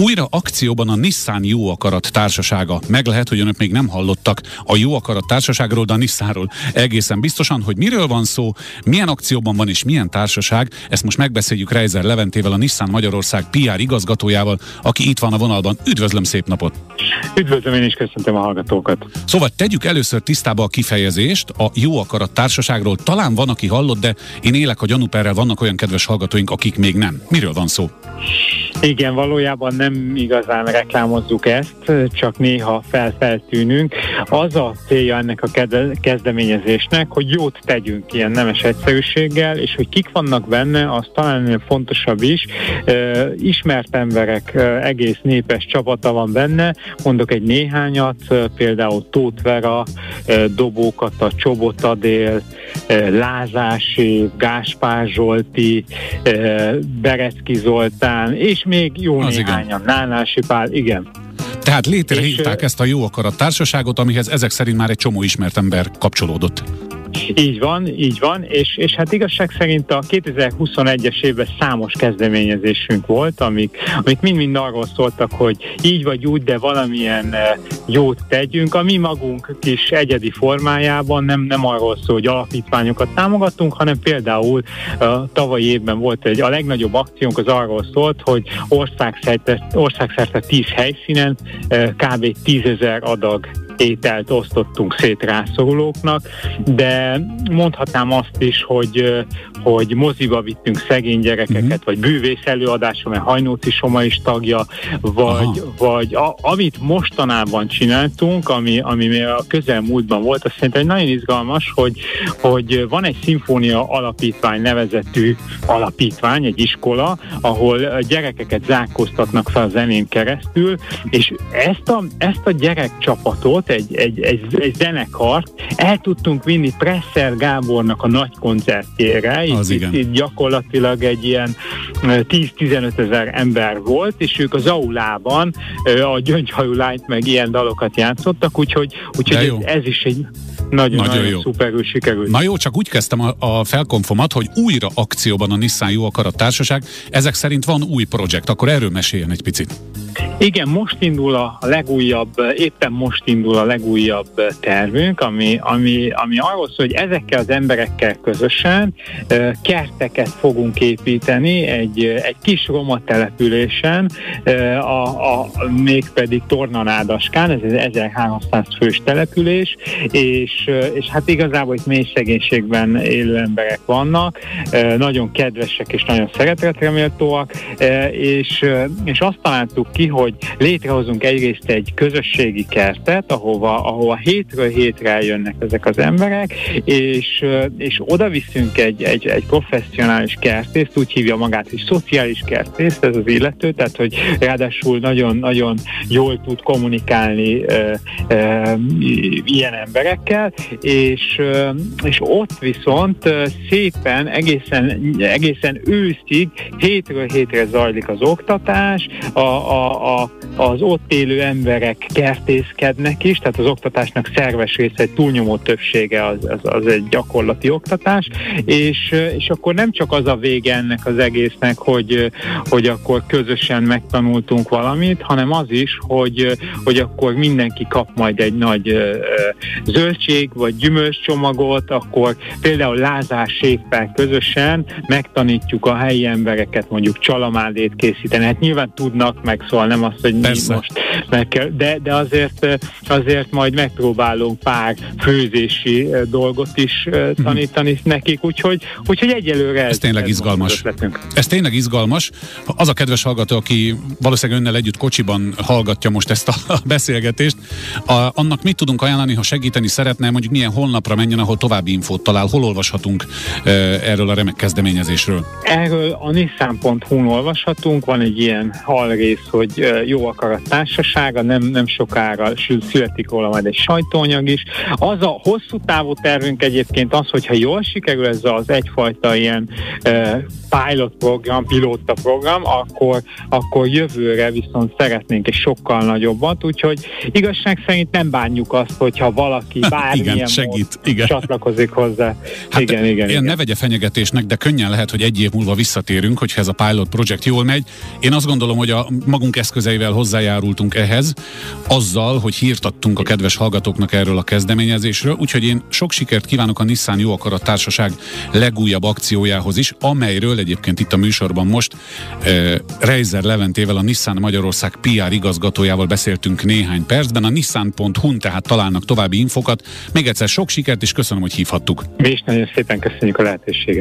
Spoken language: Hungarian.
Újra akcióban a Nissan Jó Akarat Társasága. Meg lehet, hogy önök még nem hallottak a Jó Akarat Társaságról, de a Nissanról egészen biztosan, hogy miről van szó, milyen akcióban van és milyen társaság. Ezt most megbeszéljük Reiser Leventével, a Nissan Magyarország PR igazgatójával, aki itt van a vonalban. Üdvözlöm, szép napot! Üdvözlöm, én is köszöntöm a hallgatókat. Szóval tegyük először tisztába a kifejezést a Jó Akarat Társaságról. Talán van, aki hallott, de én élek a gyanúperrel, vannak olyan kedves hallgatóink, akik még nem. Miről van szó? Igen, valójában nem igazán reklámozzuk ezt, csak néha felfeltűnünk. Az a célja ennek a kezdeményezésnek, hogy jót tegyünk ilyen nemes egyszerűséggel, és hogy kik vannak benne, az talán fontosabb is. Ismert emberek egész népes csapata van benne, mondok egy néhányat, például Tóth Vera, Dobókat, a Csobot Adél, Lázási, Gáspár Zsolti, Berecki Zoltán, és még jó Az néhányan, igen. Nánási Pál, igen. Tehát létrehívták ezt a jó akarat társaságot, amihez ezek szerint már egy csomó ismert ember kapcsolódott. Így van, így van, és, és hát igazság szerint a 2021-es évben számos kezdeményezésünk volt, amik, amik mind-mind arról szóltak, hogy így vagy úgy, de valamilyen eh, jót tegyünk, a mi magunk kis egyedi formájában, nem, nem arról szól, hogy alapítványokat támogatunk, hanem például a eh, tavalyi évben volt egy, a legnagyobb akciónk az arról szólt, hogy országszerte, országszerte 10 helyszínen eh, kb. 10 ezer adag ételt osztottunk szét rászorulóknak, de mondhatnám azt is, hogy, hogy moziba vittünk szegény gyerekeket, uh-huh. vagy bűvész előadásra, mert Hajnóci Soma is tagja, vagy, vagy a, amit mostanában csináltunk, ami, ami még a közelmúltban volt, azt szerintem nagyon izgalmas, hogy, hogy van egy szimfónia alapítvány nevezetű alapítvány, egy iskola, ahol gyerekeket zárkóztatnak fel a zenén keresztül, és ezt a, ezt a gyerekcsapatot egy, egy, egy, egy zenekart el tudtunk vinni Presser Gábornak a nagy koncertjére. Az itt, itt gyakorlatilag egy ilyen 10-15 ezer ember volt, és ők az aulában a gyöngyhajú lányt meg ilyen dalokat játszottak, úgyhogy, úgyhogy ez, ez is egy nagyon, nagyon, nagyon jó. szuperül sikerült. Na jó, csak úgy kezdtem a, a felkonfomat, hogy újra akcióban a Nissan Jó Akarat Társaság. Ezek szerint van új projekt, akkor erről meséljen egy picit. Igen, most indul a legújabb, éppen most indul a legújabb tervünk, ami, ami, ami arról szól, hogy ezekkel az emberekkel közösen kerteket fogunk építeni egy, egy kis roma településen, a, a, mégpedig Tornanádaskán, ez egy 1300 fős település, és, és hát igazából itt mély szegénységben élő emberek vannak, nagyon kedvesek és nagyon szeretetreméltóak, és, és azt találtuk ki, hogy létrehozunk egyrészt egy közösségi kertet, ahova, ahova hétről hétre jönnek ezek az emberek, és, és oda viszünk egy, egy, egy professzionális kertészt, úgy hívja magát, hogy szociális kertész ez az illető, tehát hogy ráadásul nagyon-nagyon jól tud kommunikálni e, e, ilyen emberekkel, és, és ott viszont szépen egészen, egészen őszig hétről hétre zajlik az oktatás, a, a, a, az ott élő emberek kertészkednek is, tehát az oktatásnak szerves része, egy túlnyomó többsége az, az, az egy gyakorlati oktatás, és, és akkor nem csak az a vége ennek az egésznek, hogy, hogy akkor közösen megtanultunk valamit, hanem az is, hogy, hogy akkor mindenki kap majd egy nagy zöldség vagy gyümölcscsomagot, akkor például Lázár séffel közösen megtanítjuk a helyi embereket mondjuk csalamádét készíteni. Hát nyilván tudnak meg, szóval nem azt, hogy mi most meg kell, de, de azért, azért majd megpróbálunk pár főzési dolgot is tanítani hmm. nekik, úgyhogy, úgyhogy egyelőre ez, ez tényleg ez izgalmas. Ez tényleg izgalmas. Az a kedves hallgató, aki valószínűleg önnel együtt kocsiban hallgatja most ezt a beszélgetést, a, annak mit tudunk ajánlani, ha segíteni szeretne, mondjuk milyen honlapra menjen, ahol további infót talál, hol olvashatunk e, erről a remek kezdeményezésről? Erről a nissan.hu-n olvashatunk, van egy ilyen halrész, hogy jó akarat társasága, nem, nem sokára születik róla majd egy sajtóanyag is. Az a hosszú távú tervünk egyébként az, hogyha jól sikerül ez az egyfajta ilyen pilot program, pilóta program, akkor, akkor jövőre viszont szeretnénk egy sokkal nagyobbat, úgyhogy igazság szerint nem bánjuk azt, hogyha valaki bármilyen igen, segít, igen. csatlakozik hozzá. Hát igen, igen, igen. ne vegye fenyegetésnek, de könnyen lehet, hogy egy év múlva visszatérünk, hogyha ez a pilot project jól megy. Én azt gondolom, hogy a magunk eszközeivel hozzájárultunk ehhez, azzal, hogy hírtattunk a kedves hallgatóknak erről a kezdeményezésről, úgyhogy én sok sikert kívánok a Nissan Jó Akarat Társaság legújabb akciójához is, amelyről egyébként itt a műsorban most uh, Reiser Leventével, a Nissan Magyarország PR igazgatójával beszéltünk néhány percben. A nissan.hu-n tehát találnak további infokat. Még egyszer sok sikert, és köszönöm, hogy hívhattuk. Mi is nagyon szépen köszönjük a lehetőséget.